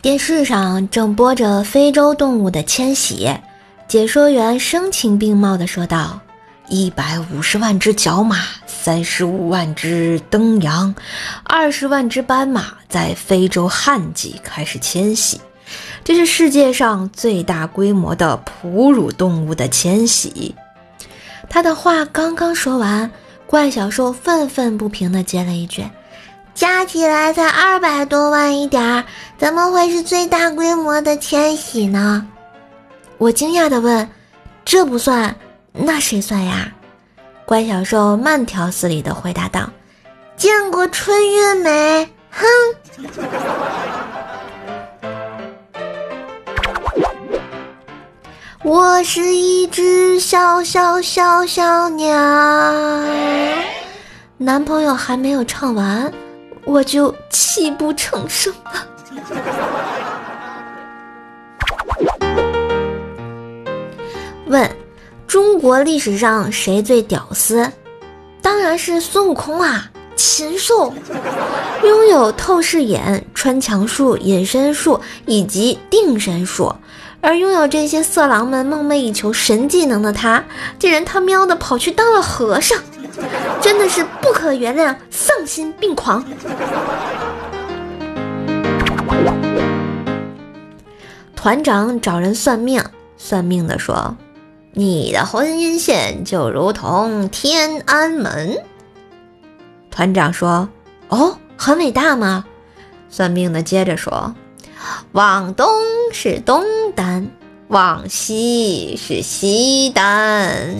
电视上正播着非洲动物的迁徙，解说员声情并茂地说道：“一百五十万只角马，三十五万只灯羊，二十万只斑马在非洲旱季开始迁徙，这是世界上最大规模的哺乳动物的迁徙。”他的话刚刚说完，怪小兽愤愤不平地接了一句。加起来才二百多万一点儿，怎么会是最大规模的迁徙呢？我惊讶地问：“这不算，那谁算呀？”乖小兽慢条斯理地回答道：“见过春月没？哼！我是一只小小小小鸟。”男朋友还没有唱完。我就泣不成声了。问：中国历史上谁最屌丝？当然是孙悟空啊！禽兽，拥有透视眼、穿墙术、隐身术以及定身术，而拥有这些色狼们梦寐以求神技能的他，竟然他喵的跑去当了和尚！真的是不可原谅，丧心病狂。团长找人算命，算命的说：“你的婚姻线就如同天安门。”团长说：“哦，很伟大吗？”算命的接着说：“往东是东单，往西是西单。”